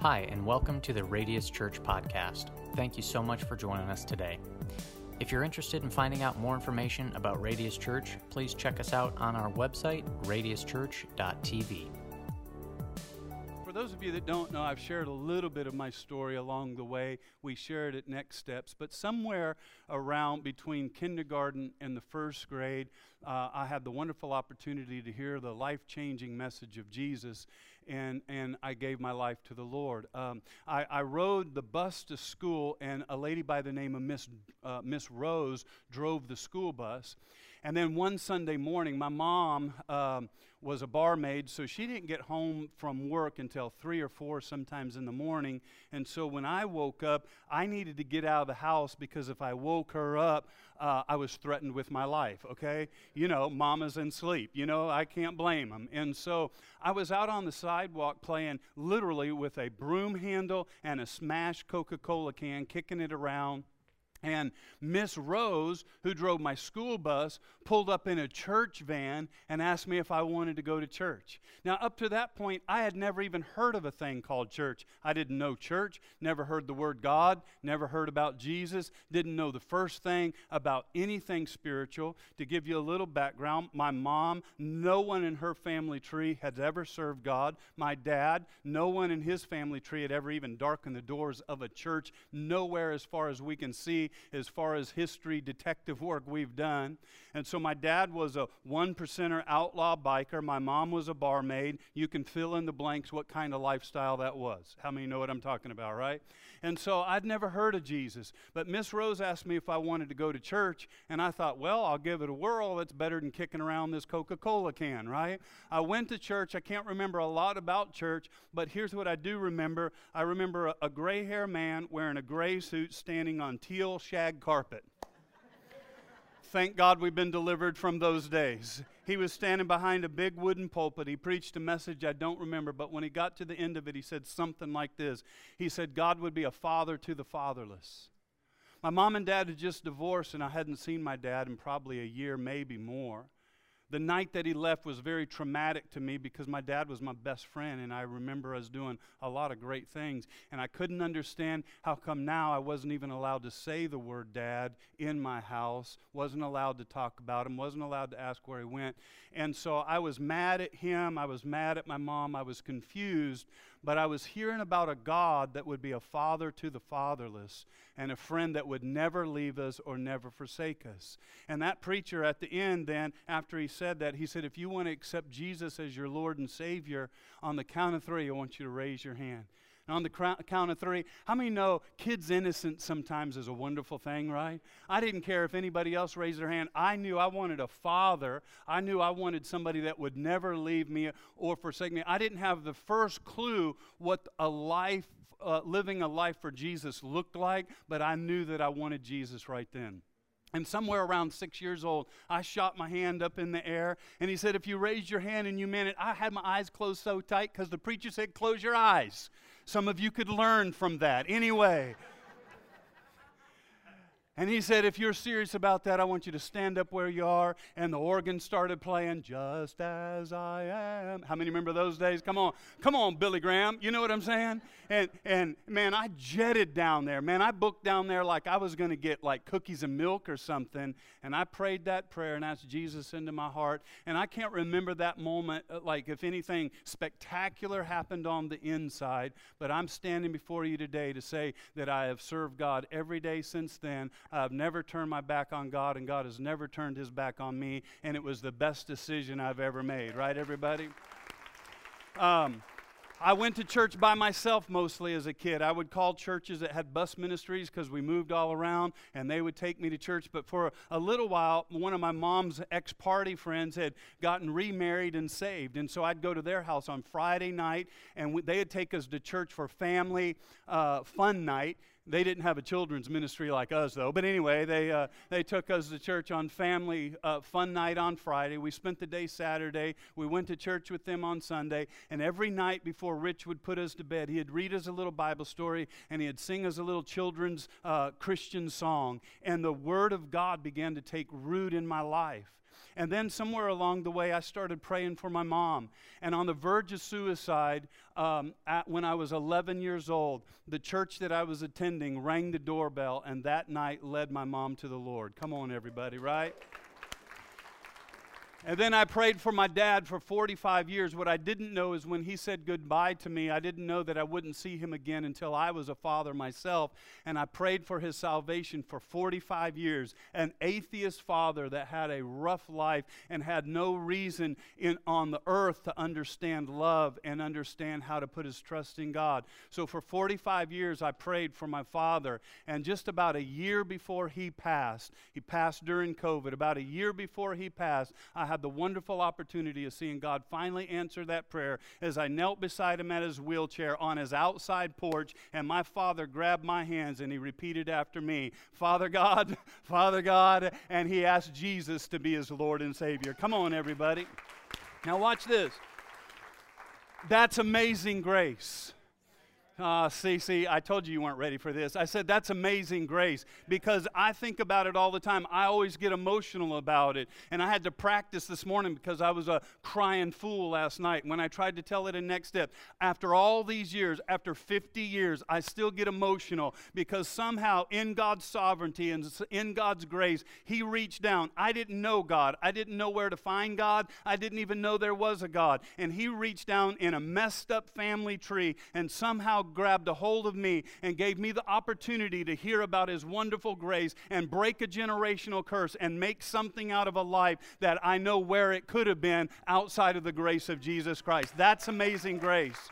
Hi, and welcome to the Radius Church podcast. Thank you so much for joining us today. If you're interested in finding out more information about Radius Church, please check us out on our website, radiuschurch.tv. For those of you that don't know, I've shared a little bit of my story along the way. We shared at Next Steps, but somewhere around between kindergarten and the first grade, uh, I had the wonderful opportunity to hear the life changing message of Jesus and, and I gave my life to the Lord. Um, I, I, rode the bus to school, and a lady by the name of Miss, uh, Miss Rose drove the school bus. And then one Sunday morning, my mom um, was a barmaid, so she didn't get home from work until three or four, sometimes in the morning. And so when I woke up, I needed to get out of the house because if I woke her up, uh, I was threatened with my life, okay? You know, mama's in sleep. You know, I can't blame them. And so I was out on the sidewalk playing literally with a broom handle and a smashed Coca Cola can, kicking it around. And Miss Rose, who drove my school bus, pulled up in a church van and asked me if I wanted to go to church. Now, up to that point, I had never even heard of a thing called church. I didn't know church, never heard the word God, never heard about Jesus, didn't know the first thing about anything spiritual. To give you a little background, my mom, no one in her family tree had ever served God. My dad, no one in his family tree had ever even darkened the doors of a church, nowhere as far as we can see as far as history detective work we've done. And so my dad was a one percenter outlaw biker. My mom was a barmaid. You can fill in the blanks what kind of lifestyle that was. How many know what I'm talking about, right? And so I'd never heard of Jesus. But Miss Rose asked me if I wanted to go to church, and I thought, well, I'll give it a whirl. It's better than kicking around this Coca Cola can, right? I went to church. I can't remember a lot about church, but here's what I do remember I remember a, a gray hair man wearing a gray suit standing on teal shag carpet. Thank God we've been delivered from those days. He was standing behind a big wooden pulpit. He preached a message I don't remember, but when he got to the end of it, he said something like this He said, God would be a father to the fatherless. My mom and dad had just divorced, and I hadn't seen my dad in probably a year, maybe more the night that he left was very traumatic to me because my dad was my best friend and I remember us doing a lot of great things. And I couldn't understand how come now I wasn't even allowed to say the word dad in my house, wasn't allowed to talk about him, wasn't allowed to ask where he went. And so I was mad at him, I was mad at my mom, I was confused, but I was hearing about a God that would be a father to the fatherless and a friend that would never leave us or never forsake us. And that preacher at the end, then, after he said that, he said, If you want to accept Jesus as your Lord and Savior, on the count of three, I want you to raise your hand. And on the count of three, how many know kids' innocence sometimes is a wonderful thing, right? I didn't care if anybody else raised their hand. I knew I wanted a father. I knew I wanted somebody that would never leave me or forsake me. I didn't have the first clue what a life, uh, living a life for Jesus looked like, but I knew that I wanted Jesus right then. And somewhere around six years old, I shot my hand up in the air, and he said, If you raised your hand and you meant it, I had my eyes closed so tight because the preacher said, Close your eyes. Some of you could learn from that. Anyway. And he said, If you're serious about that, I want you to stand up where you are. And the organ started playing, Just as I am. How many remember those days? Come on. Come on, Billy Graham. You know what I'm saying? And, and man, I jetted down there. Man, I booked down there like I was going to get like cookies and milk or something. And I prayed that prayer and asked Jesus into my heart. And I can't remember that moment, uh, like if anything spectacular happened on the inside. But I'm standing before you today to say that I have served God every day since then. I've never turned my back on God, and God has never turned his back on me, and it was the best decision I've ever made. Right, everybody? Um, I went to church by myself mostly as a kid. I would call churches that had bus ministries because we moved all around and they would take me to church. But for a little while, one of my mom's ex party friends had gotten remarried and saved. And so I'd go to their house on Friday night and they'd take us to church for family uh, fun night. They didn't have a children's ministry like us, though. But anyway, they, uh, they took us to church on family uh, fun night on Friday. We spent the day Saturday. We went to church with them on Sunday. And every night before Rich would put us to bed, he'd read us a little Bible story and he'd sing us a little children's uh, Christian song. And the Word of God began to take root in my life. And then somewhere along the way, I started praying for my mom. And on the verge of suicide, um, at, when I was 11 years old, the church that I was attending rang the doorbell, and that night led my mom to the Lord. Come on, everybody, right? And then I prayed for my dad for 45 years. What I didn't know is when he said goodbye to me, I didn't know that I wouldn't see him again until I was a father myself. And I prayed for his salvation for 45 years. An atheist father that had a rough life and had no reason in, on the earth to understand love and understand how to put his trust in God. So for 45 years, I prayed for my father. And just about a year before he passed, he passed during COVID, about a year before he passed, I had the wonderful opportunity of seeing God finally answer that prayer as I knelt beside him at his wheelchair on his outside porch, and my father grabbed my hands and he repeated after me, Father God, Father God, and he asked Jesus to be his Lord and Savior. Come on, everybody. Now, watch this. That's amazing grace. Uh, see, see, I told you you weren't ready for this. I said, that's amazing grace because I think about it all the time. I always get emotional about it. And I had to practice this morning because I was a crying fool last night when I tried to tell it in next step. After all these years, after 50 years, I still get emotional because somehow in God's sovereignty and in God's grace, He reached down. I didn't know God. I didn't know where to find God. I didn't even know there was a God. And He reached down in a messed up family tree and somehow grabbed a hold of me and gave me the opportunity to hear about His wonderful grace and break a generational curse and make something out of a life that I know where it could have been outside of the grace of Jesus Christ. That's amazing grace.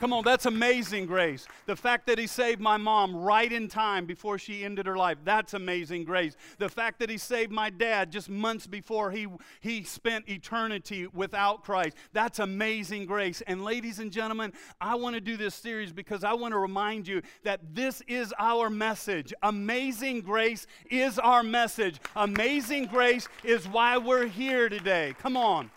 Come on, that's amazing grace. The fact that he saved my mom right in time before she ended her life, that's amazing grace. The fact that he saved my dad just months before he, he spent eternity without Christ, that's amazing grace. And ladies and gentlemen, I want to do this series because I want to remind you that this is our message. Amazing grace is our message. Amazing grace is why we're here today. Come on.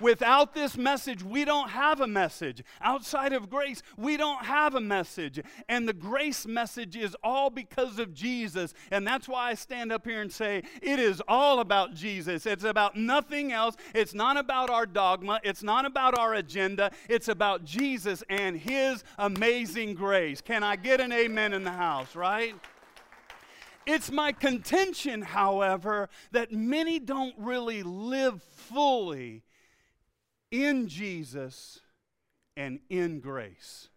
Without this message, we don't have a message. Outside of grace, we don't have a message. And the grace message is all because of Jesus. And that's why I stand up here and say, it is all about Jesus. It's about nothing else. It's not about our dogma. It's not about our agenda. It's about Jesus and His amazing grace. Can I get an amen in the house, right? It's my contention, however, that many don't really live fully in Jesus and in grace.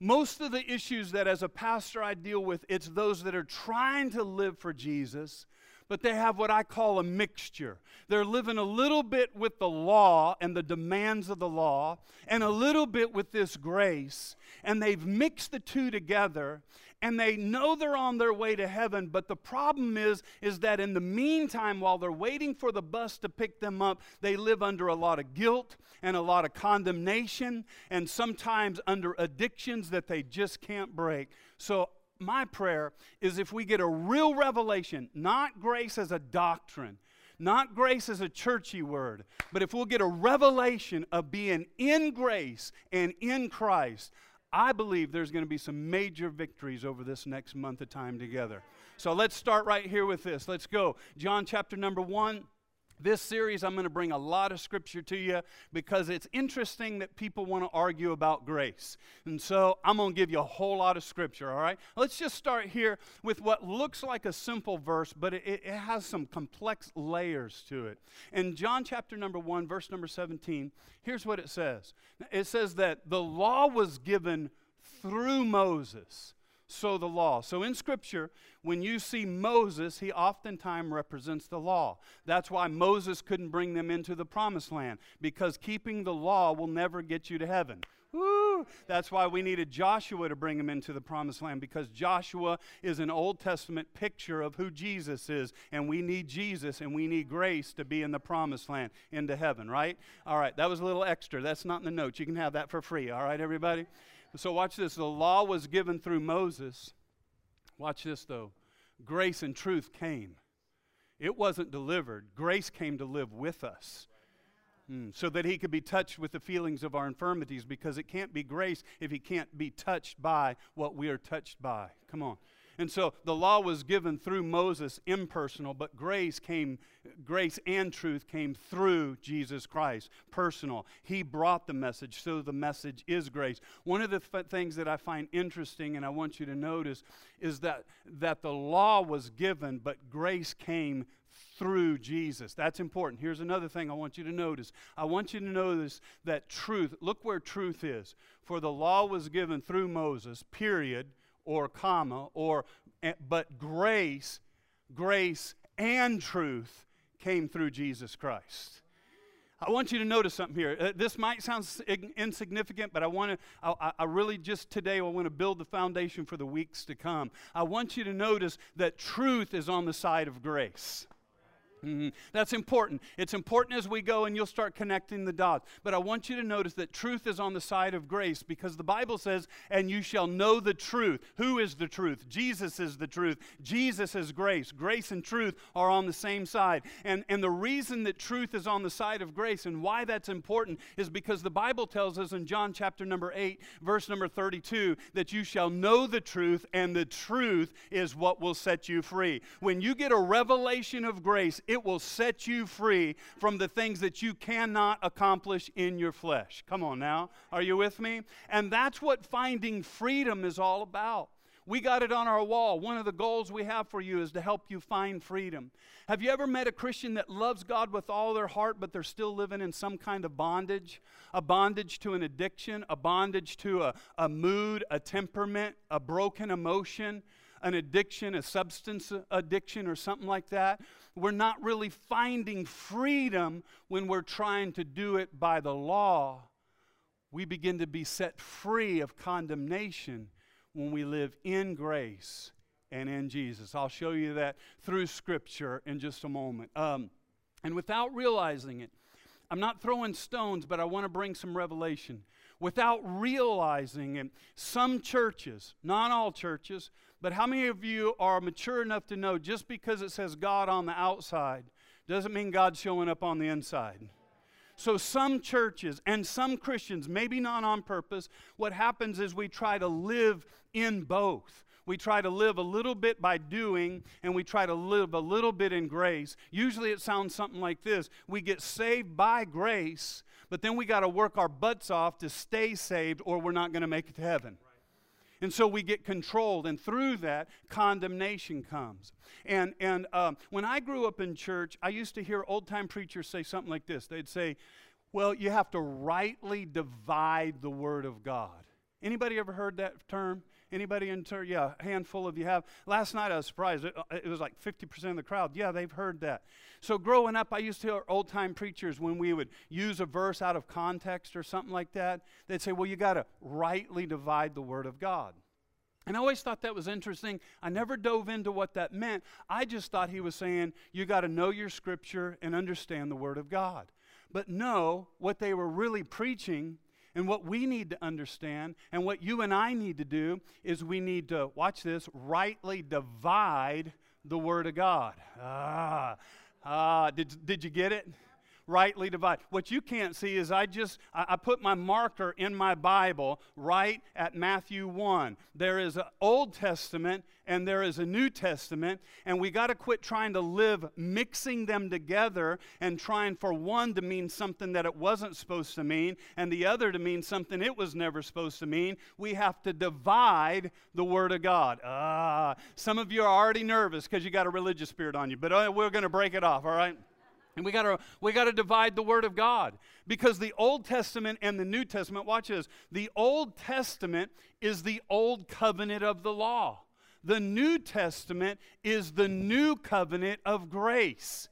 Most of the issues that as a pastor I deal with, it's those that are trying to live for Jesus, but they have what I call a mixture. They're living a little bit with the law and the demands of the law, and a little bit with this grace, and they've mixed the two together, and they know they're on their way to heaven but the problem is is that in the meantime while they're waiting for the bus to pick them up they live under a lot of guilt and a lot of condemnation and sometimes under addictions that they just can't break. So my prayer is if we get a real revelation not grace as a doctrine not grace as a churchy word, but if we'll get a revelation of being in grace and in Christ, I believe there's going to be some major victories over this next month of time together. So let's start right here with this. Let's go. John chapter number one. This series, I'm going to bring a lot of scripture to you because it's interesting that people want to argue about grace. And so I'm going to give you a whole lot of scripture, all right? Let's just start here with what looks like a simple verse, but it, it has some complex layers to it. In John chapter number 1, verse number 17, here's what it says it says that the law was given through Moses so the law. So in Scripture, when you see Moses, he oftentimes represents the law. That's why Moses couldn't bring them into the promised land, because keeping the law will never get you to heaven. Woo! That's why we needed Joshua to bring them into the promised land because Joshua is an Old Testament picture of who Jesus is. And we need Jesus and we need grace to be in the promised land, into heaven, right? All right, that was a little extra. That's not in the notes. You can have that for free, all right, everybody? So, watch this. The law was given through Moses. Watch this, though. Grace and truth came. It wasn't delivered, grace came to live with us. Mm, so that he could be touched with the feelings of our infirmities, because it can't be grace if he can't be touched by what we are touched by. Come on. And so the law was given through Moses, impersonal, but grace came, grace and truth came through Jesus Christ, personal. He brought the message, so the message is grace. One of the f- things that I find interesting, and I want you to notice, is that, that the law was given, but grace came through Jesus. That's important. Here's another thing I want you to notice. I want you to notice that truth, look where truth is. For the law was given through Moses, period or comma, or eh, but grace, grace and truth came through Jesus Christ. I want you to notice something here. Uh, this might sound insignificant, but I want to, I, I really just today, I want to build the foundation for the weeks to come. I want you to notice that truth is on the side of grace. Mm-hmm. That's important. It's important as we go and you'll start connecting the dots. But I want you to notice that truth is on the side of grace because the Bible says, and you shall know the truth. Who is the truth? Jesus is the truth. Jesus is grace. Grace and truth are on the same side. And, and the reason that truth is on the side of grace and why that's important is because the Bible tells us in John chapter number 8, verse number 32, that you shall know the truth, and the truth is what will set you free. When you get a revelation of grace, it will set you free from the things that you cannot accomplish in your flesh. Come on now. Are you with me? And that's what finding freedom is all about. We got it on our wall. One of the goals we have for you is to help you find freedom. Have you ever met a Christian that loves God with all their heart, but they're still living in some kind of bondage? A bondage to an addiction, a bondage to a, a mood, a temperament, a broken emotion, an addiction, a substance addiction, or something like that we're not really finding freedom when we're trying to do it by the law. We begin to be set free of condemnation when we live in grace and in Jesus. I'll show you that through Scripture in just a moment. Um, and without realizing it, I'm not throwing stones, but I want to bring some revelation. Without realizing it, some churches, not all churches, but how many of you are mature enough to know just because it says God on the outside doesn't mean God's showing up on the inside? So, some churches and some Christians, maybe not on purpose, what happens is we try to live in both. We try to live a little bit by doing, and we try to live a little bit in grace. Usually it sounds something like this We get saved by grace, but then we got to work our butts off to stay saved, or we're not going to make it to heaven. And so we get controlled, and through that, condemnation comes. And, and um, when I grew up in church, I used to hear old time preachers say something like this they'd say, Well, you have to rightly divide the Word of God. Anybody ever heard that term? Anybody in church? Yeah, a handful of you have. Last night I was surprised. It, uh, it was like 50% of the crowd. Yeah, they've heard that. So growing up, I used to hear old time preachers when we would use a verse out of context or something like that, they'd say, Well, you got to rightly divide the Word of God. And I always thought that was interesting. I never dove into what that meant. I just thought he was saying, You got to know your Scripture and understand the Word of God. But no, what they were really preaching and what we need to understand and what you and I need to do is we need to, watch this, rightly divide the Word of God. Ah, ah did, did you get it? Rightly divide. What you can't see is I just I, I put my marker in my Bible right at Matthew 1. There is an Old Testament and there is a New Testament, and we got to quit trying to live mixing them together and trying for one to mean something that it wasn't supposed to mean and the other to mean something it was never supposed to mean. We have to divide the Word of God. Ah, some of you are already nervous because you got a religious spirit on you, but uh, we're going to break it off, all right? And we gotta we gotta divide the word of God. Because the Old Testament and the New Testament, watch this. The Old Testament is the old covenant of the law. The New Testament is the new covenant of grace.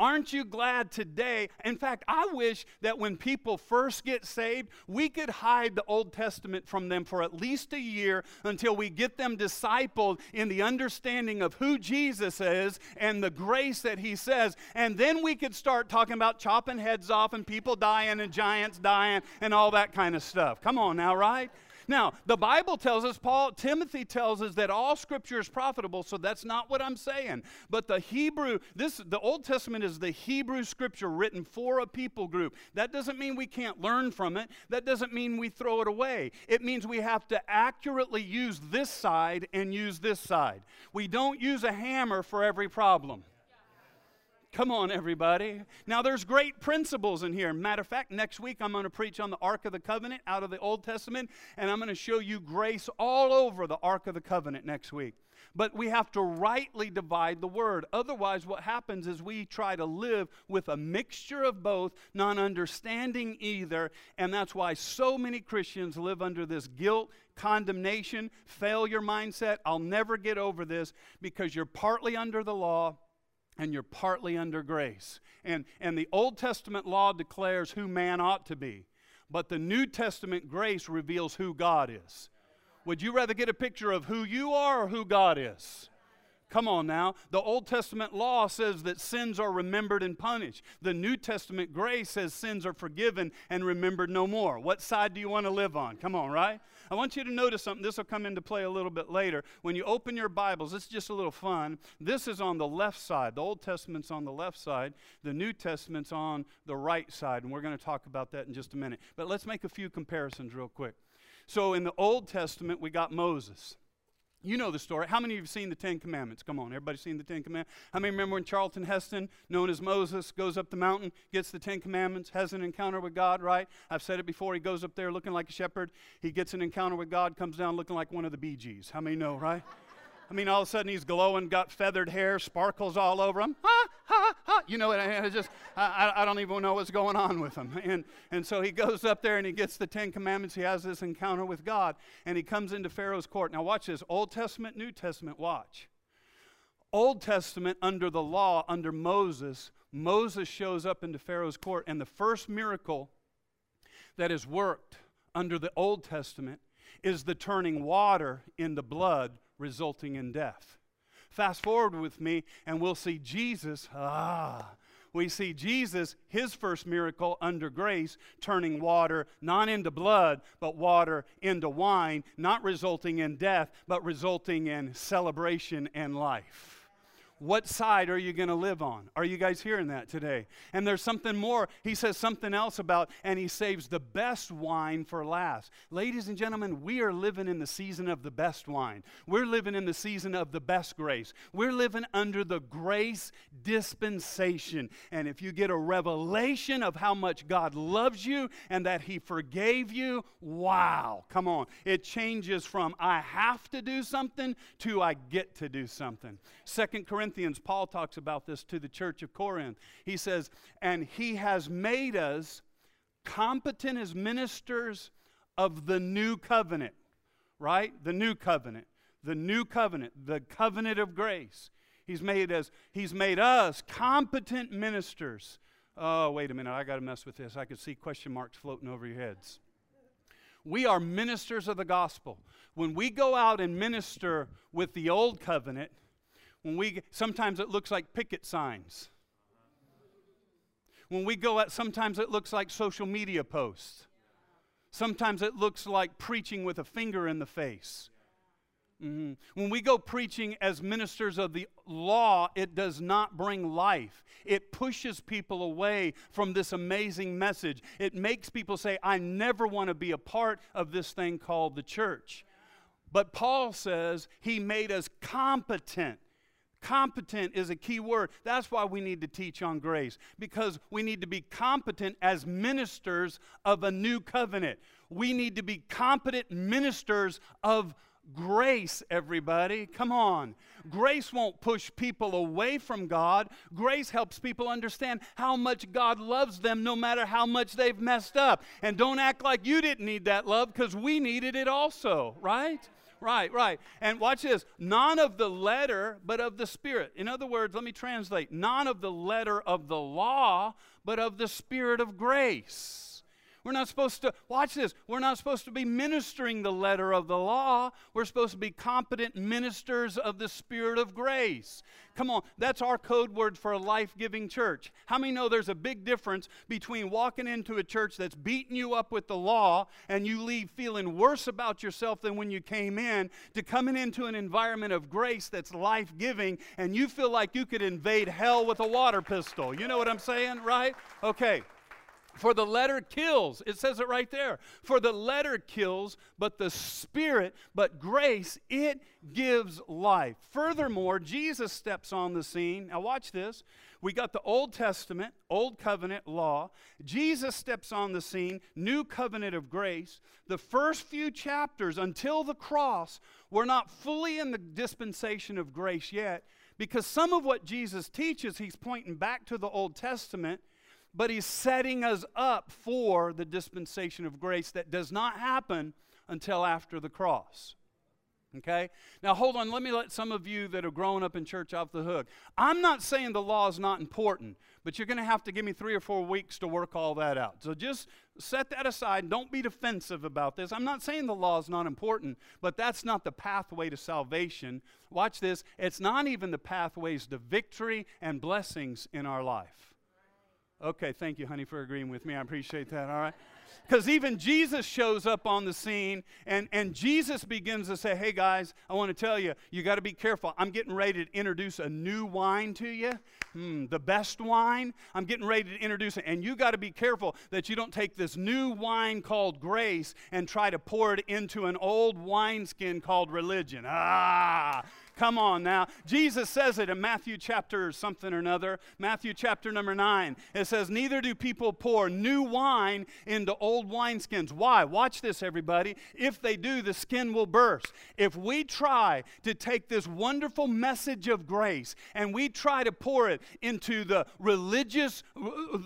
Aren't you glad today? In fact, I wish that when people first get saved, we could hide the Old Testament from them for at least a year until we get them discipled in the understanding of who Jesus is and the grace that He says. And then we could start talking about chopping heads off and people dying and giants dying and all that kind of stuff. Come on now, right? Now, the Bible tells us, Paul, Timothy tells us that all scripture is profitable, so that's not what I'm saying. But the Hebrew, this the Old Testament is the Hebrew scripture written for a people group. That doesn't mean we can't learn from it. That doesn't mean we throw it away. It means we have to accurately use this side and use this side. We don't use a hammer for every problem. Come on, everybody. Now, there's great principles in here. Matter of fact, next week I'm going to preach on the Ark of the Covenant out of the Old Testament, and I'm going to show you grace all over the Ark of the Covenant next week. But we have to rightly divide the word. Otherwise, what happens is we try to live with a mixture of both, not understanding either, and that's why so many Christians live under this guilt, condemnation, failure mindset. I'll never get over this because you're partly under the law and you're partly under grace. And, and the Old Testament law declares who man ought to be, but the New Testament grace reveals who God is. Would you rather get a picture of who you are or who God is? Come on now. The Old Testament law says that sins are remembered and punished. The New Testament grace says sins are forgiven and remembered no more. What side do you want to live on? Come on, right? I want you to notice something. This will come into play a little bit later. When you open your Bibles, it's just a little fun. This is on the left side. The Old Testament's on the left side, the New Testament's on the right side. And we're going to talk about that in just a minute. But let's make a few comparisons real quick. So in the Old Testament, we got Moses. You know the story. How many of you have seen the Ten Commandments? Come on, everybody seen the Ten Commandments? How many remember when Charlton Heston, known as Moses, goes up the mountain, gets the Ten Commandments, has an encounter with God, right? I've said it before. He goes up there looking like a shepherd. He gets an encounter with God, comes down looking like one of the Bee Gees. How many know, right? I mean, all of a sudden he's glowing, got feathered hair, sparkles all over him. You know, what I just, I, I don't even know what's going on with him. And, and so he goes up there and he gets the Ten Commandments. He has this encounter with God. And he comes into Pharaoh's court. Now, watch this Old Testament, New Testament, watch. Old Testament, under the law, under Moses, Moses shows up into Pharaoh's court. And the first miracle that is worked under the Old Testament is the turning water into blood resulting in death. Fast forward with me, and we'll see Jesus. Ah, we see Jesus, his first miracle under grace, turning water not into blood, but water into wine, not resulting in death, but resulting in celebration and life. What side are you going to live on? Are you guys hearing that today? And there's something more. He says something else about, and he saves the best wine for last. Ladies and gentlemen, we are living in the season of the best wine. We're living in the season of the best grace. We're living under the grace dispensation. And if you get a revelation of how much God loves you and that he forgave you, wow, come on. It changes from I have to do something to I get to do something. Second Corinthians Corinthians, Paul talks about this to the church of Corinth. He says, And he has made us competent as ministers of the new covenant, right? The new covenant. The new covenant, the covenant of grace. He's made us, he's made us competent ministers. Oh, wait a minute, I got to mess with this. I could see question marks floating over your heads. We are ministers of the gospel. When we go out and minister with the old covenant, when we sometimes it looks like picket signs. When we go out, sometimes it looks like social media posts. Sometimes it looks like preaching with a finger in the face. Mm-hmm. When we go preaching as ministers of the law, it does not bring life. It pushes people away from this amazing message. It makes people say, I never want to be a part of this thing called the church. But Paul says he made us competent Competent is a key word. That's why we need to teach on grace, because we need to be competent as ministers of a new covenant. We need to be competent ministers of grace, everybody. Come on. Grace won't push people away from God. Grace helps people understand how much God loves them no matter how much they've messed up. And don't act like you didn't need that love because we needed it also, right? Right, right. And watch this not of the letter, but of the Spirit. In other words, let me translate not of the letter of the law, but of the Spirit of grace. We're not supposed to, watch this, we're not supposed to be ministering the letter of the law. We're supposed to be competent ministers of the Spirit of grace. Come on, that's our code word for a life giving church. How many know there's a big difference between walking into a church that's beating you up with the law and you leave feeling worse about yourself than when you came in to coming into an environment of grace that's life giving and you feel like you could invade hell with a water pistol? You know what I'm saying, right? Okay. For the letter kills. It says it right there. For the letter kills, but the Spirit, but grace, it gives life. Furthermore, Jesus steps on the scene. Now, watch this. We got the Old Testament, Old Covenant law. Jesus steps on the scene, New Covenant of grace. The first few chapters until the cross, we're not fully in the dispensation of grace yet because some of what Jesus teaches, he's pointing back to the Old Testament but he's setting us up for the dispensation of grace that does not happen until after the cross. Okay? Now hold on, let me let some of you that have grown up in church off the hook. I'm not saying the law is not important, but you're going to have to give me three or four weeks to work all that out. So just set that aside. Don't be defensive about this. I'm not saying the law is not important, but that's not the pathway to salvation. Watch this. It's not even the pathways to victory and blessings in our life. Okay, thank you, honey, for agreeing with me. I appreciate that, all right? Because even Jesus shows up on the scene and, and Jesus begins to say, Hey guys, I want to tell you, you got to be careful. I'm getting ready to introduce a new wine to you, hmm, the best wine. I'm getting ready to introduce it. And you got to be careful that you don't take this new wine called grace and try to pour it into an old wineskin called religion. Ah, Come on now. Jesus says it in Matthew chapter something or another. Matthew chapter number 9. It says, Neither do people pour new wine into old wineskins. Why? Watch this, everybody. If they do, the skin will burst. If we try to take this wonderful message of grace and we try to pour it into the religious,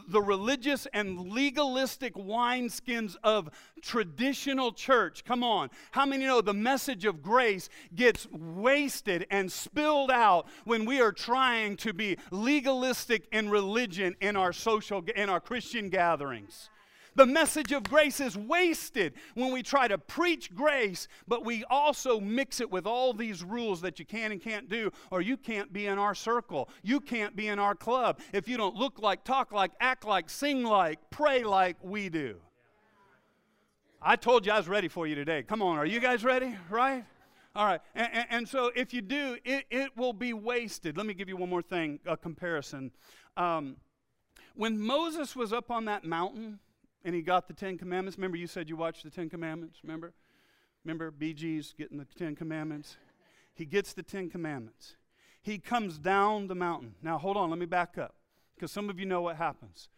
the religious and legalistic wineskins of traditional church, come on. How many know the message of grace gets wasted? And spilled out when we are trying to be legalistic in religion in our social in our Christian gatherings. The message of grace is wasted when we try to preach grace, but we also mix it with all these rules that you can and can't do, or you can't be in our circle. You can't be in our club if you don't look like, talk like, act like, sing like, pray like we do. I told you I was ready for you today. Come on, are you guys ready? Right? All right. And, and, and, so if you do, it, it will be wasted. Let me give you one more thing a comparison. Um, when Moses was up on that mountain and he got the Ten Commandments, remember you said you watched the Ten Commandments? Remember? Remember Bee Gees getting the Ten Commandments? He gets the Ten Commandments. He comes down the mountain. Now, hold on, let me back up because some of you know what happens.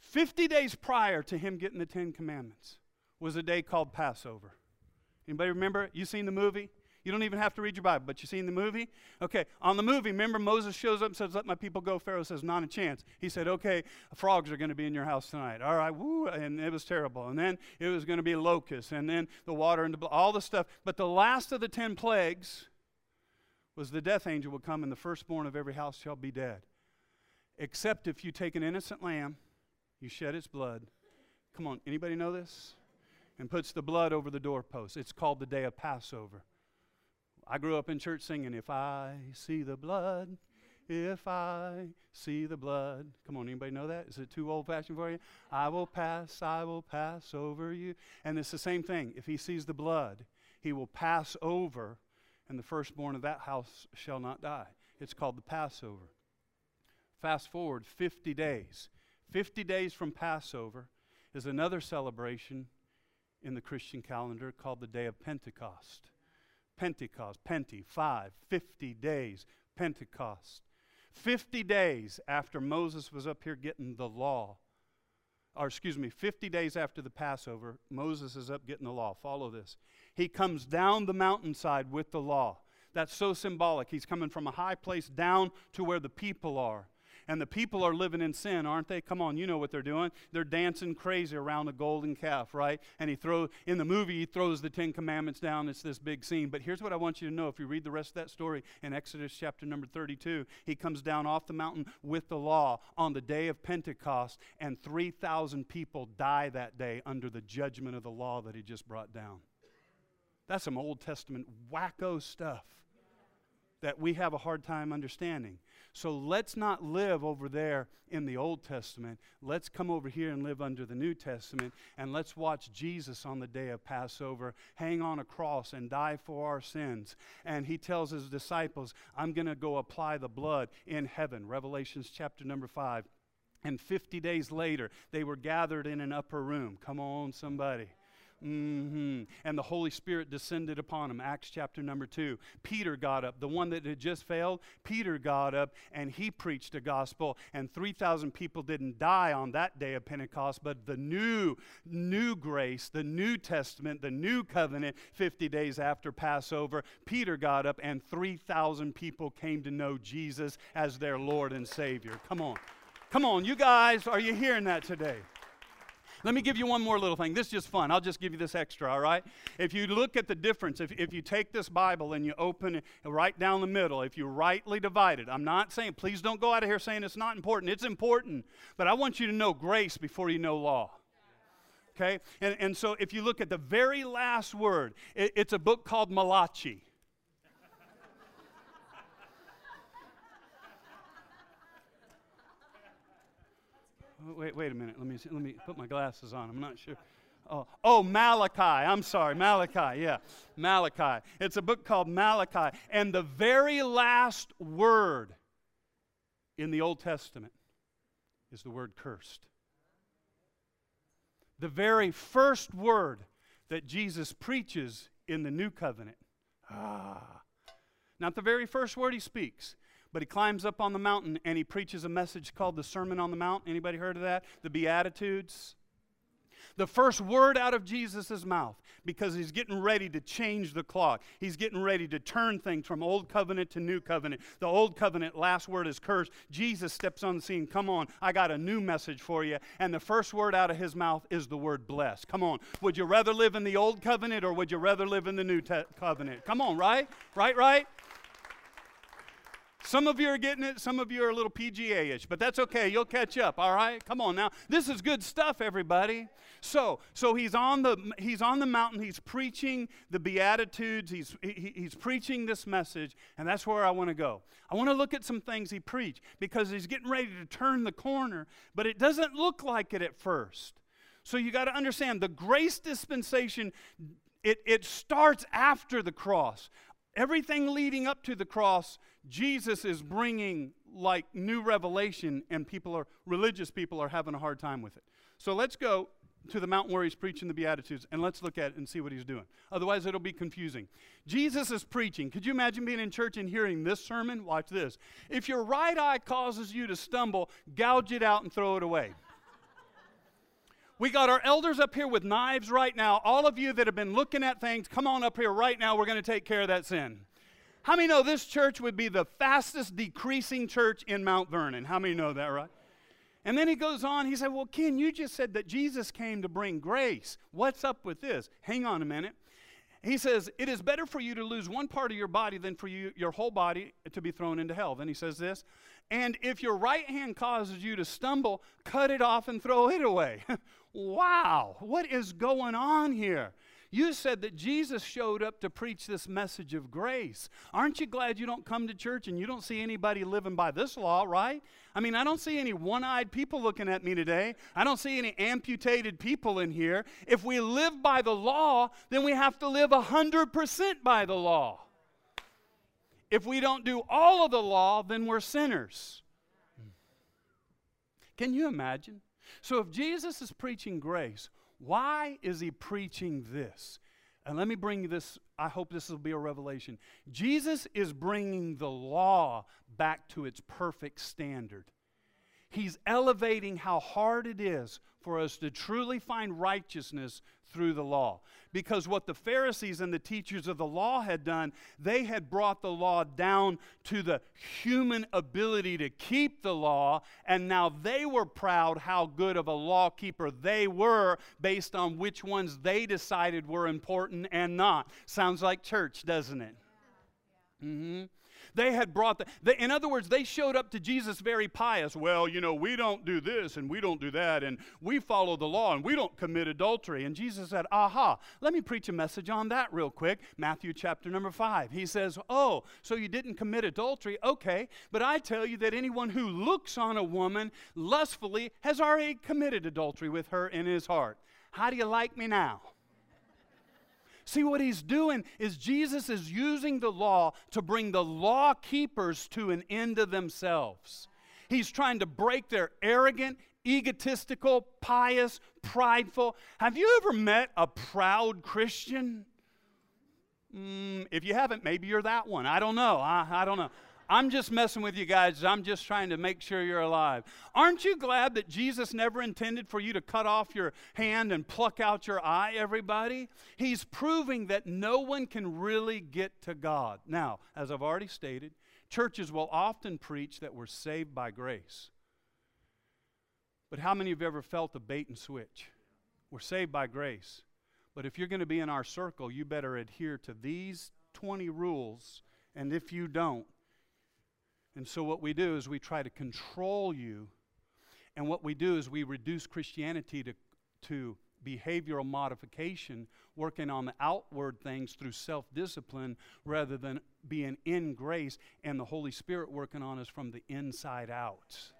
50 days prior to him getting the Ten Commandments was a day called Passover. Anybody remember? You seen the movie? You don't even have to read your Bible, but you seen the movie? Okay, on the movie, remember Moses shows up and says, Let my people go. Pharaoh says, Not a chance. He said, Okay, frogs are going to be in your house tonight. All right, woo, and it was terrible. And then it was going to be locusts, and then the water and the, all the stuff. But the last of the ten plagues was the death angel will come, and the firstborn of every house shall be dead. Except if you take an innocent lamb, you shed its blood. Come on, anybody know this? And puts the blood over the doorpost. It's called the day of Passover. I grew up in church singing, If I see the blood, if I see the blood. Come on, anybody know that? Is it too old fashioned for you? I will pass, I will pass over you. And it's the same thing. If he sees the blood, he will pass over, and the firstborn of that house shall not die. It's called the Passover. Fast forward 50 days. 50 days from Passover is another celebration in the Christian calendar called the day of Pentecost. Pentecost, Penti, five, 50 days, Pentecost. 50 days after Moses was up here getting the law, or excuse me, 50 days after the Passover, Moses is up getting the law. Follow this. He comes down the mountainside with the law. That's so symbolic. He's coming from a high place down to where the people are. And the people are living in sin, aren't they? Come on, you know what they're doing. They're dancing crazy around a golden calf, right? And he throw in the movie he throws the 10 commandments down. It's this big scene. But here's what I want you to know if you read the rest of that story in Exodus chapter number 32, he comes down off the mountain with the law on the day of Pentecost and 3,000 people die that day under the judgment of the law that he just brought down. That's some Old Testament wacko stuff that we have a hard time understanding. So let's not live over there in the Old Testament. Let's come over here and live under the New Testament and let's watch Jesus on the day of Passover hang on a cross and die for our sins. And he tells his disciples, I'm going to go apply the blood in heaven. Revelations chapter number 5. And 50 days later, they were gathered in an upper room. Come on, somebody. Mm-hmm. And the Holy Spirit descended upon him. Acts chapter number two. Peter got up, the one that had just failed. Peter got up and he preached the gospel, and 3,000 people didn't die on that day of Pentecost, but the new, new grace, the New Testament, the new covenant, 50 days after Passover, Peter got up and 3,000 people came to know Jesus as their Lord and Savior. Come on. Come on, you guys, are you hearing that today? Let me give you one more little thing. This is just fun. I'll just give you this extra, all right? If you look at the difference, if, if you take this Bible and you open it right down the middle, if you rightly divide it, I'm not saying, please don't go out of here saying it's not important. It's important. But I want you to know grace before you know law. Okay? And, and so if you look at the very last word, it, it's a book called Malachi. Wait, wait a minute. Let me, see, let me put my glasses on. I'm not sure. Oh, oh, Malachi. I'm sorry, Malachi. Yeah, Malachi. It's a book called Malachi. And the very last word in the Old Testament is the word cursed. The very first word that Jesus preaches in the new covenant. Ah. Not the very first word he speaks. But he climbs up on the mountain and he preaches a message called the Sermon on the Mount. Anybody heard of that? The Beatitudes. The first word out of Jesus' mouth because he's getting ready to change the clock. He's getting ready to turn things from old covenant to new covenant. The old covenant, last word is cursed. Jesus steps on the scene. Come on, I got a new message for you. And the first word out of his mouth is the word bless. Come on. Would you rather live in the old covenant or would you rather live in the new te- covenant? Come on, right? Right, right? Some of you are getting it, some of you are a little PGA ish, but that's okay. You'll catch up, all right? Come on now. This is good stuff, everybody. So, so he's on the he's on the mountain, he's preaching the Beatitudes, he's he, he's preaching this message, and that's where I want to go. I want to look at some things he preached because he's getting ready to turn the corner, but it doesn't look like it at first. So you got to understand the grace dispensation it, it starts after the cross. Everything leading up to the cross, Jesus is bringing like new revelation, and people are, religious people are having a hard time with it. So let's go to the mountain where he's preaching the Beatitudes and let's look at it and see what he's doing. Otherwise, it'll be confusing. Jesus is preaching. Could you imagine being in church and hearing this sermon? Watch this. If your right eye causes you to stumble, gouge it out and throw it away. We got our elders up here with knives right now. All of you that have been looking at things, come on up here right now. We're going to take care of that sin. How many know this church would be the fastest decreasing church in Mount Vernon? How many know that, right? And then he goes on, he said, Well, Ken, you just said that Jesus came to bring grace. What's up with this? Hang on a minute. He says, It is better for you to lose one part of your body than for you, your whole body to be thrown into hell. Then he says this, and if your right hand causes you to stumble, cut it off and throw it away. wow, what is going on here? You said that Jesus showed up to preach this message of grace. Aren't you glad you don't come to church and you don't see anybody living by this law, right? I mean, I don't see any one eyed people looking at me today. I don't see any amputated people in here. If we live by the law, then we have to live 100% by the law. If we don't do all of the law, then we're sinners. Can you imagine? So, if Jesus is preaching grace, why is he preaching this? And let me bring you this, I hope this will be a revelation. Jesus is bringing the law back to its perfect standard. He's elevating how hard it is for us to truly find righteousness through the law. Because what the Pharisees and the teachers of the law had done, they had brought the law down to the human ability to keep the law, and now they were proud how good of a law keeper they were based on which ones they decided were important and not. Sounds like church, doesn't it? Mm-hmm. They had brought the, in other words, they showed up to Jesus very pious. Well, you know, we don't do this and we don't do that and we follow the law and we don't commit adultery. And Jesus said, Aha, let me preach a message on that real quick. Matthew chapter number five. He says, Oh, so you didn't commit adultery? Okay, but I tell you that anyone who looks on a woman lustfully has already committed adultery with her in his heart. How do you like me now? See, what he's doing is Jesus is using the law to bring the law keepers to an end of themselves. He's trying to break their arrogant, egotistical, pious, prideful. Have you ever met a proud Christian? Mm, if you haven't, maybe you're that one. I don't know. I, I don't know. I'm just messing with you guys. I'm just trying to make sure you're alive. Aren't you glad that Jesus never intended for you to cut off your hand and pluck out your eye, everybody? He's proving that no one can really get to God. Now, as I've already stated, churches will often preach that we're saved by grace. But how many of you have ever felt a bait and switch? We're saved by grace. But if you're going to be in our circle, you better adhere to these 20 rules. And if you don't, and so, what we do is we try to control you. And what we do is we reduce Christianity to, to behavioral modification, working on the outward things through self discipline rather than being in grace and the Holy Spirit working on us from the inside out.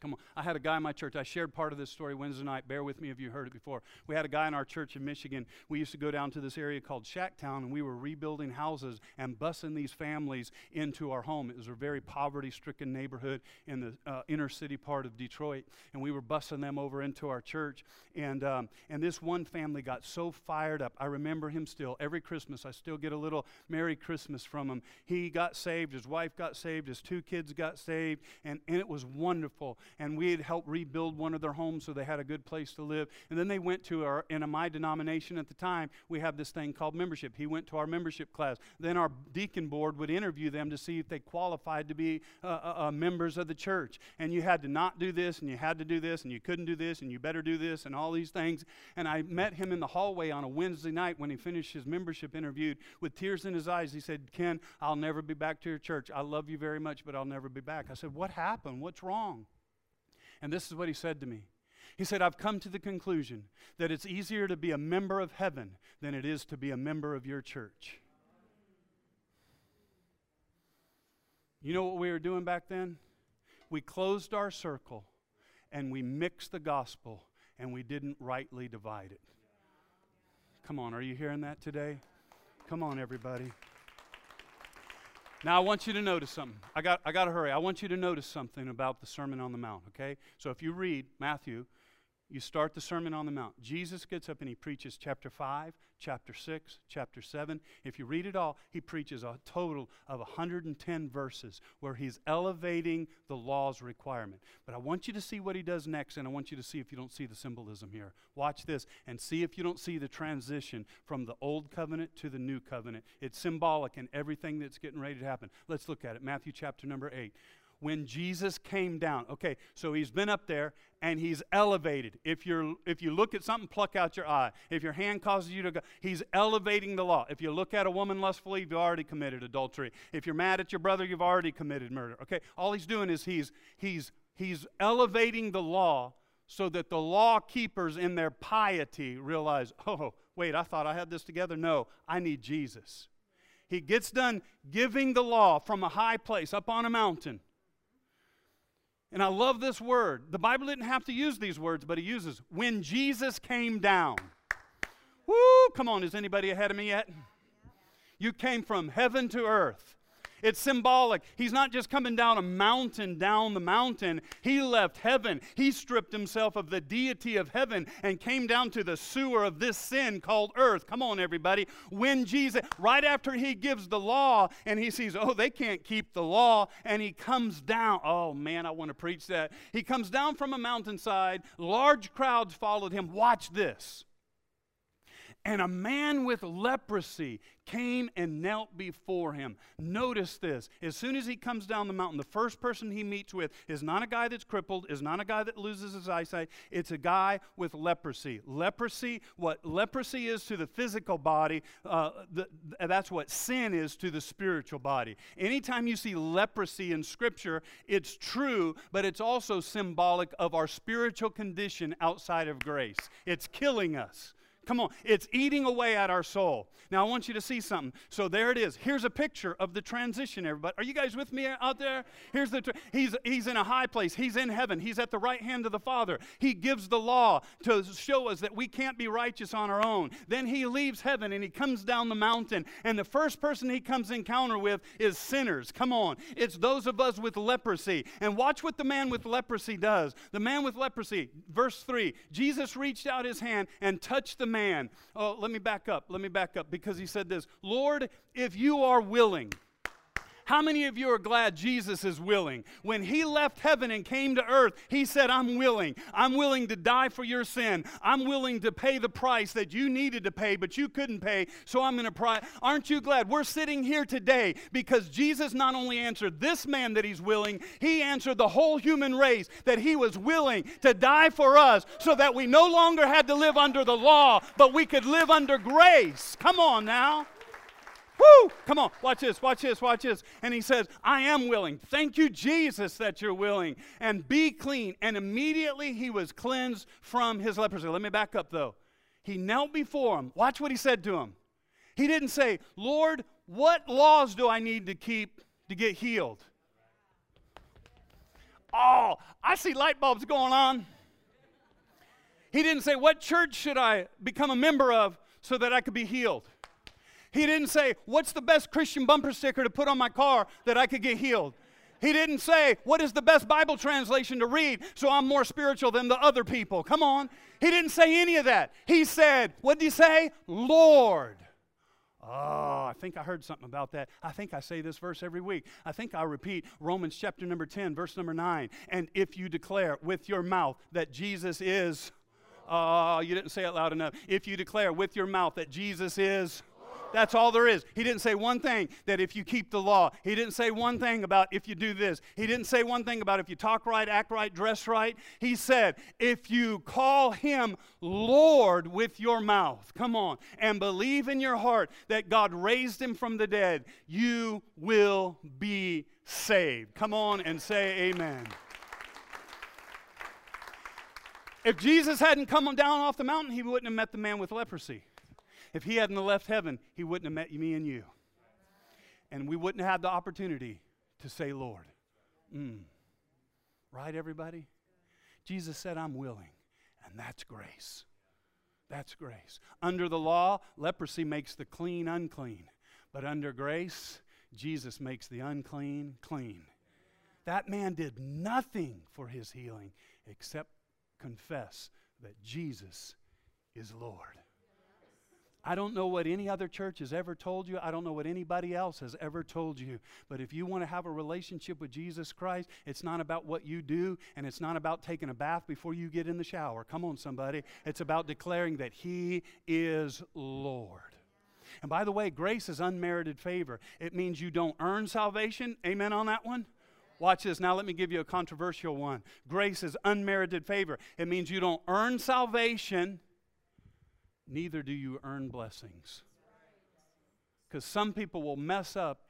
Come on. I had a guy in my church. I shared part of this story Wednesday night. Bear with me if you heard it before. We had a guy in our church in Michigan. We used to go down to this area called Shacktown, and we were rebuilding houses and busing these families into our home. It was a very poverty stricken neighborhood in the uh, inner city part of Detroit, and we were busing them over into our church. And, um, and this one family got so fired up. I remember him still. Every Christmas, I still get a little Merry Christmas from him. He got saved, his wife got saved, his two kids got saved, and, and it was wonderful and we had helped rebuild one of their homes so they had a good place to live. And then they went to our, in my denomination at the time, we have this thing called membership. He went to our membership class. Then our deacon board would interview them to see if they qualified to be uh, uh, uh, members of the church. And you had to not do this, and you had to do this, and you couldn't do this, and you better do this, and all these things. And I met him in the hallway on a Wednesday night when he finished his membership interview with tears in his eyes. He said, Ken, I'll never be back to your church. I love you very much, but I'll never be back. I said, What happened? What's wrong? And this is what he said to me. He said, I've come to the conclusion that it's easier to be a member of heaven than it is to be a member of your church. You know what we were doing back then? We closed our circle and we mixed the gospel and we didn't rightly divide it. Come on, are you hearing that today? Come on, everybody. Now, I want you to notice something. I got, I got to hurry. I want you to notice something about the Sermon on the Mount, okay? So if you read Matthew, you start the Sermon on the Mount. Jesus gets up and he preaches chapter 5, chapter 6, chapter 7. If you read it all, he preaches a total of 110 verses where he's elevating the law's requirement. But I want you to see what he does next, and I want you to see if you don't see the symbolism here. Watch this and see if you don't see the transition from the old covenant to the new covenant. It's symbolic in everything that's getting ready to happen. Let's look at it. Matthew chapter number 8 when Jesus came down. Okay, so he's been up there and he's elevated. If you're if you look at something, pluck out your eye. If your hand causes you to go, he's elevating the law. If you look at a woman lustfully, you've already committed adultery. If you're mad at your brother, you've already committed murder. Okay, all he's doing is he's he's he's elevating the law so that the law keepers in their piety realize, oh, wait, I thought I had this together. No, I need Jesus. He gets done giving the law from a high place up on a mountain. And I love this word. The Bible didn't have to use these words, but he uses when Jesus came down. Woo! Come on, is anybody ahead of me yet? You came from heaven to earth. It's symbolic. He's not just coming down a mountain, down the mountain. He left heaven. He stripped himself of the deity of heaven and came down to the sewer of this sin called earth. Come on, everybody. When Jesus, right after he gives the law and he sees, oh, they can't keep the law, and he comes down. Oh, man, I want to preach that. He comes down from a mountainside. Large crowds followed him. Watch this. And a man with leprosy came and knelt before him. Notice this. As soon as he comes down the mountain, the first person he meets with is not a guy that's crippled, is not a guy that loses his eyesight. It's a guy with leprosy. Leprosy, what leprosy is to the physical body, uh, the, that's what sin is to the spiritual body. Anytime you see leprosy in Scripture, it's true, but it's also symbolic of our spiritual condition outside of grace. It's killing us. Come on, it's eating away at our soul. Now, I want you to see something. So there it is. Here's a picture of the transition, everybody. Are you guys with me out there? Here's the, tra- he's, he's in a high place. He's in heaven. He's at the right hand of the Father. He gives the law to show us that we can't be righteous on our own. Then he leaves heaven and he comes down the mountain. And the first person he comes encounter with is sinners. Come on. It's those of us with leprosy. And watch what the man with leprosy does. The man with leprosy, verse 3 Jesus reached out his hand and touched the man man. Oh, let me back up. Let me back up because he said this Lord, if you are willing, how many of you are glad Jesus is willing? When he left heaven and came to earth, he said, I'm willing. I'm willing to die for your sin. I'm willing to pay the price that you needed to pay, but you couldn't pay, so I'm going to pray. Aren't you glad? We're sitting here today because Jesus not only answered this man that he's willing, he answered the whole human race that he was willing to die for us so that we no longer had to live under the law, but we could live under grace. Come on now. Woo! Come on, watch this, watch this, watch this. And he says, I am willing. Thank you, Jesus, that you're willing. And be clean. And immediately he was cleansed from his leprosy. Let me back up, though. He knelt before him. Watch what he said to him. He didn't say, Lord, what laws do I need to keep to get healed? Oh, I see light bulbs going on. He didn't say, What church should I become a member of so that I could be healed? He didn't say, What's the best Christian bumper sticker to put on my car that I could get healed? He didn't say, What is the best Bible translation to read so I'm more spiritual than the other people? Come on. He didn't say any of that. He said, What did he say? Lord. Oh, I think I heard something about that. I think I say this verse every week. I think I repeat Romans chapter number 10, verse number 9. And if you declare with your mouth that Jesus is, oh, you didn't say it loud enough. If you declare with your mouth that Jesus is, that's all there is. He didn't say one thing that if you keep the law. He didn't say one thing about if you do this. He didn't say one thing about if you talk right, act right, dress right. He said, if you call him Lord with your mouth, come on, and believe in your heart that God raised him from the dead, you will be saved. Come on and say amen. If Jesus hadn't come down off the mountain, he wouldn't have met the man with leprosy. If he hadn't left heaven, he wouldn't have met me and you. And we wouldn't have the opportunity to say, Lord. Mm. Right, everybody? Jesus said, I'm willing. And that's grace. That's grace. Under the law, leprosy makes the clean unclean. But under grace, Jesus makes the unclean clean. That man did nothing for his healing except confess that Jesus is Lord. I don't know what any other church has ever told you. I don't know what anybody else has ever told you. But if you want to have a relationship with Jesus Christ, it's not about what you do and it's not about taking a bath before you get in the shower. Come on, somebody. It's about declaring that He is Lord. And by the way, grace is unmerited favor. It means you don't earn salvation. Amen on that one? Watch this. Now, let me give you a controversial one. Grace is unmerited favor. It means you don't earn salvation neither do you earn blessings. Because some people will mess up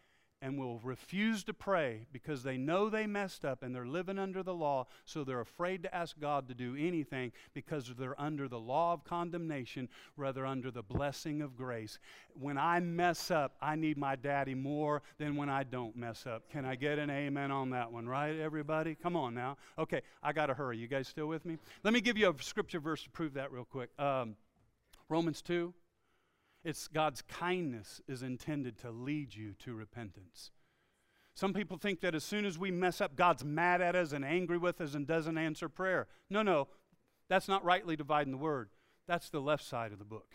and will refuse to pray because they know they messed up and they're living under the law, so they're afraid to ask God to do anything because they're under the law of condemnation rather under the blessing of grace. When I mess up, I need my daddy more than when I don't mess up. Can I get an amen on that one, right, everybody? Come on now. Okay, I got to hurry. You guys still with me? Let me give you a scripture verse to prove that real quick. Um, Romans 2, it's God's kindness is intended to lead you to repentance. Some people think that as soon as we mess up, God's mad at us and angry with us and doesn't answer prayer. No, no, that's not rightly dividing the word. That's the left side of the book.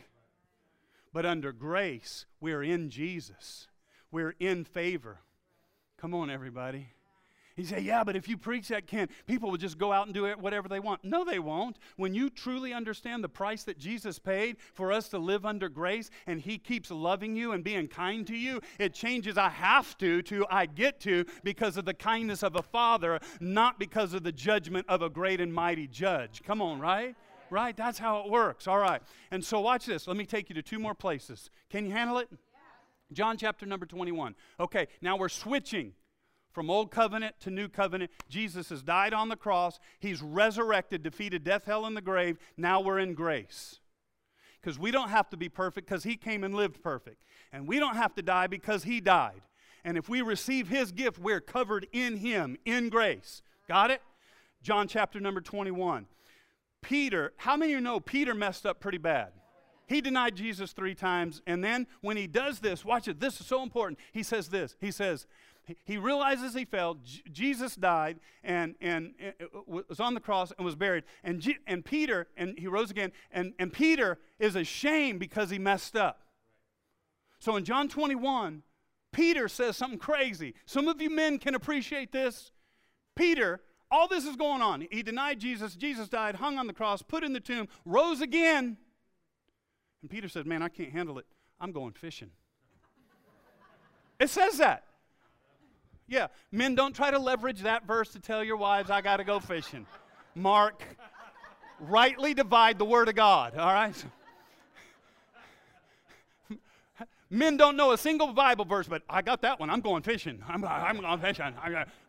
But under grace, we're in Jesus, we're in favor. Come on, everybody. He say, Yeah, but if you preach that, Ken, people will just go out and do it whatever they want. No, they won't. When you truly understand the price that Jesus paid for us to live under grace and He keeps loving you and being kind to you, it changes I have to to I get to because of the kindness of a Father, not because of the judgment of a great and mighty judge. Come on, right? Right? That's how it works. All right. And so watch this. Let me take you to two more places. Can you handle it? John chapter number 21. Okay, now we're switching from old covenant to new covenant. Jesus has died on the cross. He's resurrected, defeated death, hell, and the grave. Now we're in grace. Because we don't have to be perfect because he came and lived perfect. And we don't have to die because he died. And if we receive his gift, we're covered in him, in grace. Got it? John chapter number 21. Peter, how many of you know Peter messed up pretty bad? He denied Jesus three times. And then when he does this, watch it, this is so important. He says this He says, he realizes he failed. Jesus died and, and, and, uh, was on the cross and was buried. And, G- and Peter, and he rose again, and, and Peter is ashamed because he messed up. So in John 21, Peter says something crazy. Some of you men can appreciate this. Peter, all this is going on. He denied Jesus. Jesus died, hung on the cross, put in the tomb, rose again. And Peter said, Man, I can't handle it. I'm going fishing. It says that. Yeah, men, don't try to leverage that verse to tell your wives, I got to go fishing. Mark, rightly divide the word of God, all right? Men don't know a single Bible verse, but I got that one. I'm going fishing. I'm, I'm going fishing.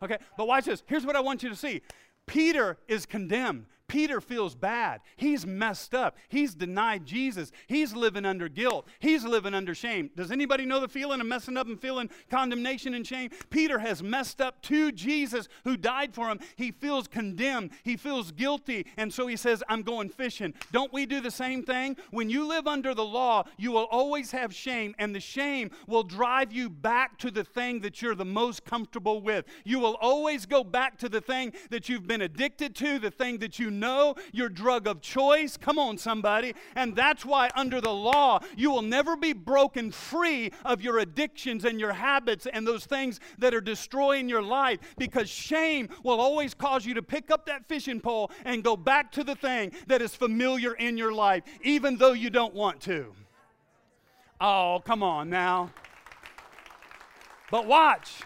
Okay, but watch this. Here's what I want you to see Peter is condemned. Peter feels bad. He's messed up. He's denied Jesus. He's living under guilt. He's living under shame. Does anybody know the feeling of messing up and feeling condemnation and shame? Peter has messed up to Jesus who died for him. He feels condemned. He feels guilty. And so he says, I'm going fishing. Don't we do the same thing? When you live under the law, you will always have shame, and the shame will drive you back to the thing that you're the most comfortable with. You will always go back to the thing that you've been addicted to, the thing that you know your drug of choice. Come on, somebody. And that's why, under the law, you will never be broken free of your addictions and your habits and those things that are destroying your life because shame will always cause you to pick up that fishing pole and go back to the thing that is familiar in your life, even though you don't want to. Oh, come on now. But watch.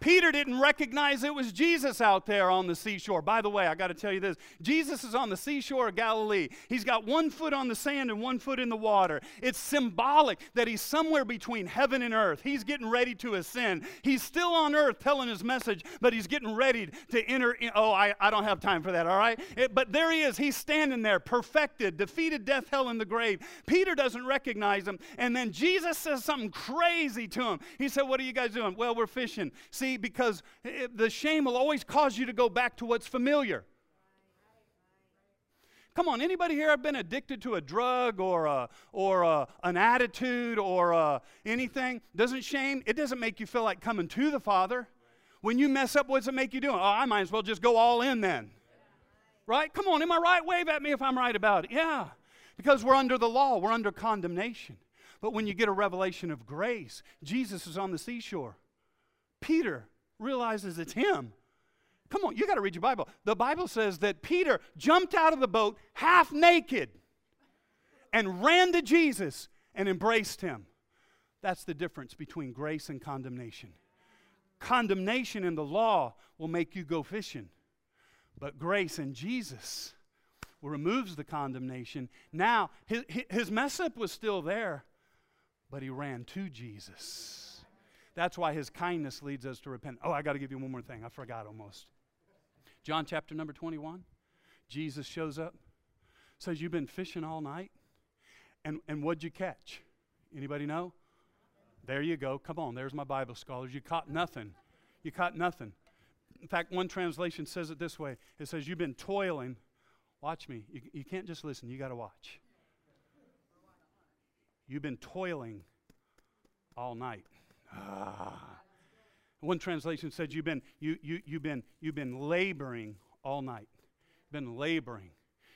Peter didn't recognize it was Jesus out there on the seashore. By the way, I got to tell you this Jesus is on the seashore of Galilee. He's got one foot on the sand and one foot in the water. It's symbolic that he's somewhere between heaven and earth. He's getting ready to ascend. He's still on earth telling his message, but he's getting ready to enter. In, oh, I, I don't have time for that, all right? It, but there he is. He's standing there, perfected, defeated death, hell, and the grave. Peter doesn't recognize him. And then Jesus says something crazy to him. He said, What are you guys doing? Well, we're fishing. See, Because it, the shame will always cause you to go back to what's familiar. Come on, anybody here have been addicted to a drug or, a, or a, an attitude or a, anything? Doesn't shame, it doesn't make you feel like coming to the Father. When you mess up, what does it make you do? Oh, I might as well just go all in then. Right? Come on, am I right? Wave at me if I'm right about it. Yeah. Because we're under the law, we're under condemnation. But when you get a revelation of grace, Jesus is on the seashore. Peter realizes it's him. Come on, you got to read your Bible. The Bible says that Peter jumped out of the boat half naked and ran to Jesus and embraced him. That's the difference between grace and condemnation. Condemnation in the law will make you go fishing, but grace in Jesus removes the condemnation. Now, his, his mess up was still there, but he ran to Jesus. That's why his kindness leads us to repent. Oh, I got to give you one more thing. I forgot almost. John chapter number 21. Jesus shows up, says, You've been fishing all night. And, and what'd you catch? Anybody know? There you go. Come on, there's my Bible scholars. You caught nothing. You caught nothing. In fact, one translation says it this way it says, You've been toiling. Watch me. You, you can't just listen, you got to watch. You've been toiling all night. Ah. One translation said you've been, you, you, you've been, you've been laboring all night. Been laboring.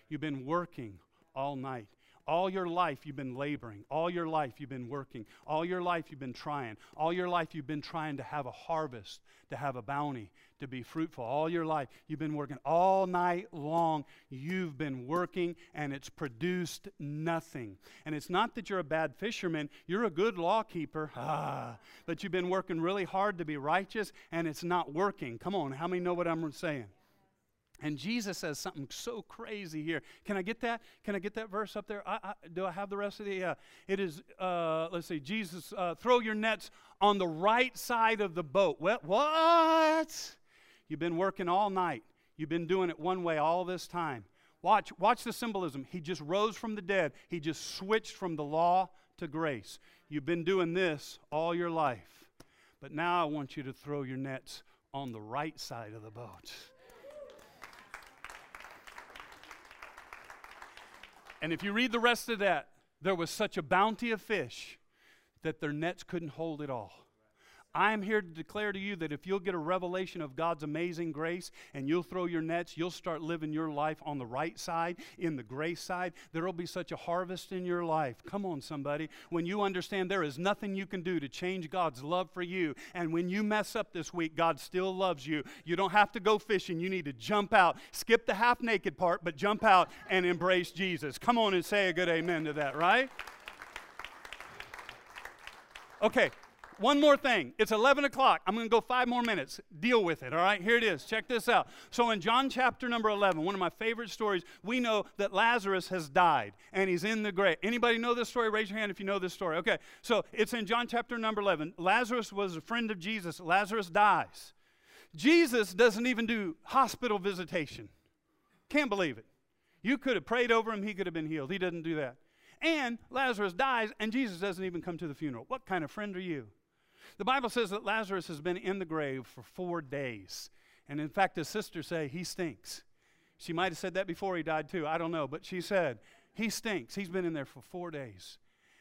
You've been working all night. All your life you've been laboring. All your life you've been working. All your life you've been trying. All your life you've been trying to have a harvest, to have a bounty, to be fruitful. All your life you've been working. All night long you've been working and it's produced nothing. And it's not that you're a bad fisherman, you're a good lawkeeper. Ah, but you've been working really hard to be righteous and it's not working. Come on, how many know what I'm saying? And Jesus says something so crazy here. Can I get that? Can I get that verse up there? I, I, do I have the rest of the? Yeah. It is, uh, let's see, Jesus, uh, throw your nets on the right side of the boat. What? What? You've been working all night. You've been doing it one way all this time. Watch, watch the symbolism. He just rose from the dead. He just switched from the law to grace. You've been doing this all your life. But now I want you to throw your nets on the right side of the boat. And if you read the rest of that, there was such a bounty of fish that their nets couldn't hold it all. I am here to declare to you that if you'll get a revelation of God's amazing grace and you'll throw your nets, you'll start living your life on the right side, in the grace side. There will be such a harvest in your life. Come on, somebody. When you understand there is nothing you can do to change God's love for you, and when you mess up this week, God still loves you. You don't have to go fishing. You need to jump out. Skip the half naked part, but jump out and embrace Jesus. Come on and say a good amen to that, right? Okay, one more thing. It's 11 o'clock. I'm going to go five more minutes. Deal with it, all right? Here it is. Check this out. So, in John chapter number 11, one of my favorite stories, we know that Lazarus has died and he's in the grave. Anybody know this story? Raise your hand if you know this story. Okay, so it's in John chapter number 11. Lazarus was a friend of Jesus. Lazarus dies. Jesus doesn't even do hospital visitation. Can't believe it. You could have prayed over him, he could have been healed. He doesn't do that. And Lazarus dies, and Jesus doesn't even come to the funeral. What kind of friend are you? The Bible says that Lazarus has been in the grave for four days. And in fact, his sisters say he stinks. She might have said that before he died too. I don't know. But she said, he stinks. He's been in there for four days.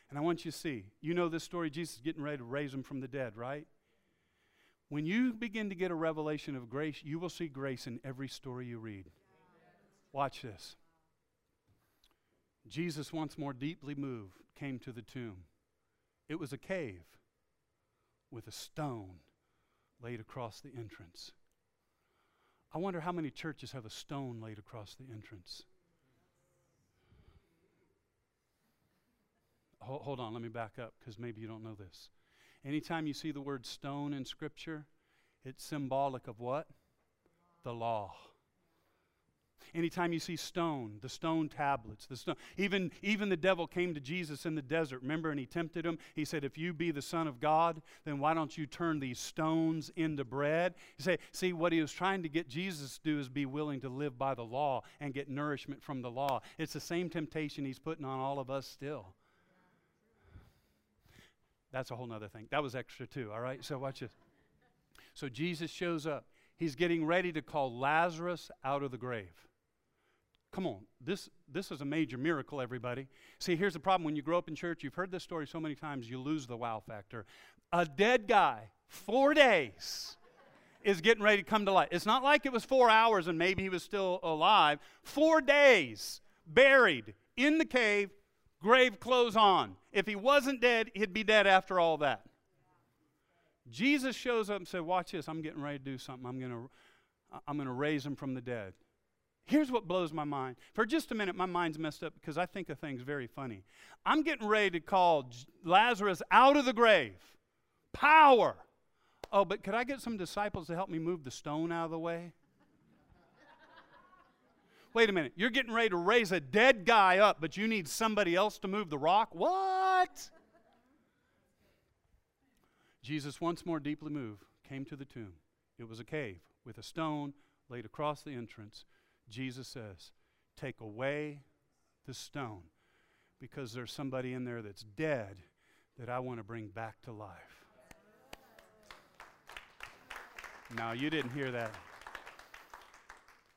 And I want you to see, you know this story, Jesus is getting ready to raise him from the dead, right? When you begin to get a revelation of grace, you will see grace in every story you read. Watch this. Jesus, once more deeply moved, came to the tomb. It was a cave with a stone laid across the entrance. I wonder how many churches have a stone laid across the entrance. Hold, hold on, let me back up because maybe you don't know this. Anytime you see the word stone in Scripture, it's symbolic of what? The law. Anytime you see stone, the stone tablets, the stone, even, even the devil came to Jesus in the desert, remember, and he tempted him. He said, If you be the Son of God, then why don't you turn these stones into bread? You say, see, what he was trying to get Jesus to do is be willing to live by the law and get nourishment from the law. It's the same temptation he's putting on all of us still. That's a whole other thing. That was extra too, all right? So watch this. So Jesus shows up. He's getting ready to call Lazarus out of the grave. Come on, this, this is a major miracle, everybody. See, here's the problem when you grow up in church, you've heard this story so many times, you lose the wow factor. A dead guy, four days, is getting ready to come to life. It's not like it was four hours and maybe he was still alive. Four days, buried in the cave, grave clothes on. If he wasn't dead, he'd be dead after all that. Jesus shows up and said, Watch this, I'm getting ready to do something. I'm going to I'm going to raise him from the dead. Here's what blows my mind. For just a minute, my mind's messed up because I think of things very funny. I'm getting ready to call Lazarus out of the grave. Power. Oh, but could I get some disciples to help me move the stone out of the way? Wait a minute. You're getting ready to raise a dead guy up, but you need somebody else to move the rock? What? Jesus, once more deeply moved, came to the tomb. It was a cave with a stone laid across the entrance. Jesus says, Take away the stone because there's somebody in there that's dead that I want to bring back to life. Now, you didn't hear that.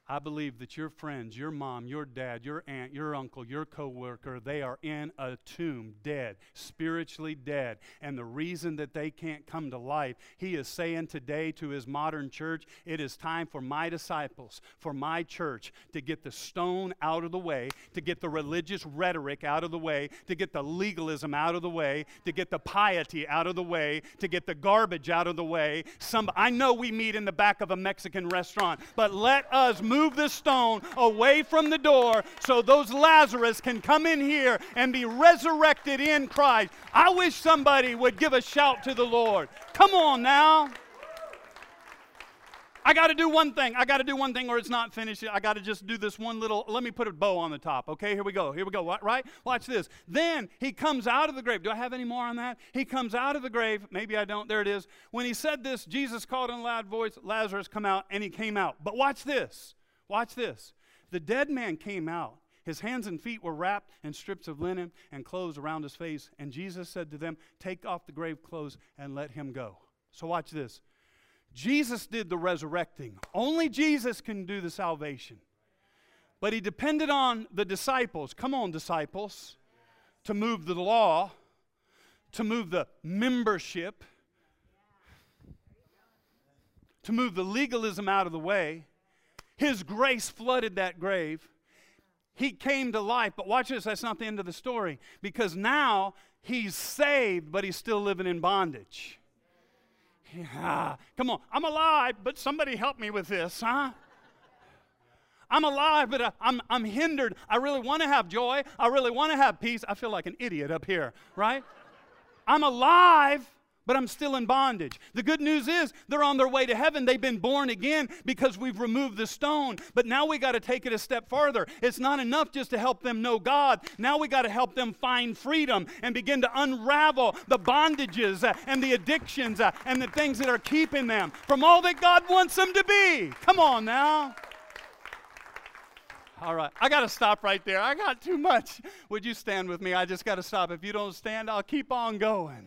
I believe that your friends, your mom, your dad, your aunt, your uncle, your coworker, they are in a tomb, dead, spiritually dead. And the reason that they can't come to life, he is saying today to his modern church, it is time for my disciples, for my church to get the stone out of the way, to get the religious rhetoric out of the way, to get the legalism out of the way, to get the piety out of the way, to get the garbage out of the way. Some I know we meet in the back of a Mexican restaurant, but let us move move this stone away from the door so those Lazarus can come in here and be resurrected in Christ. I wish somebody would give a shout to the Lord. Come on now. I got to do one thing. I got to do one thing or it's not finished. I got to just do this one little, let me put a bow on the top. Okay, here we go. Here we go. Right? Watch this. Then he comes out of the grave. Do I have any more on that? He comes out of the grave. Maybe I don't. There it is. When he said this, Jesus called in a loud voice, Lazarus, come out, and he came out. But watch this. Watch this. The dead man came out. His hands and feet were wrapped in strips of linen and clothes around his face. And Jesus said to them, Take off the grave clothes and let him go. So, watch this. Jesus did the resurrecting. Only Jesus can do the salvation. But he depended on the disciples. Come on, disciples. To move the law, to move the membership, to move the legalism out of the way his grace flooded that grave. He came to life. But watch this, that's not the end of the story. Because now he's saved, but he's still living in bondage. Yeah. Come on, I'm alive, but somebody help me with this, huh? I'm alive, but uh, I'm, I'm hindered. I really want to have joy. I really want to have peace. I feel like an idiot up here, right? I'm alive, but I'm still in bondage. The good news is they're on their way to heaven. They've been born again because we've removed the stone. But now we got to take it a step farther. It's not enough just to help them know God. Now we got to help them find freedom and begin to unravel the bondages uh, and the addictions uh, and the things that are keeping them from all that God wants them to be. Come on now. All right, I got to stop right there. I got too much. Would you stand with me? I just got to stop. If you don't stand, I'll keep on going.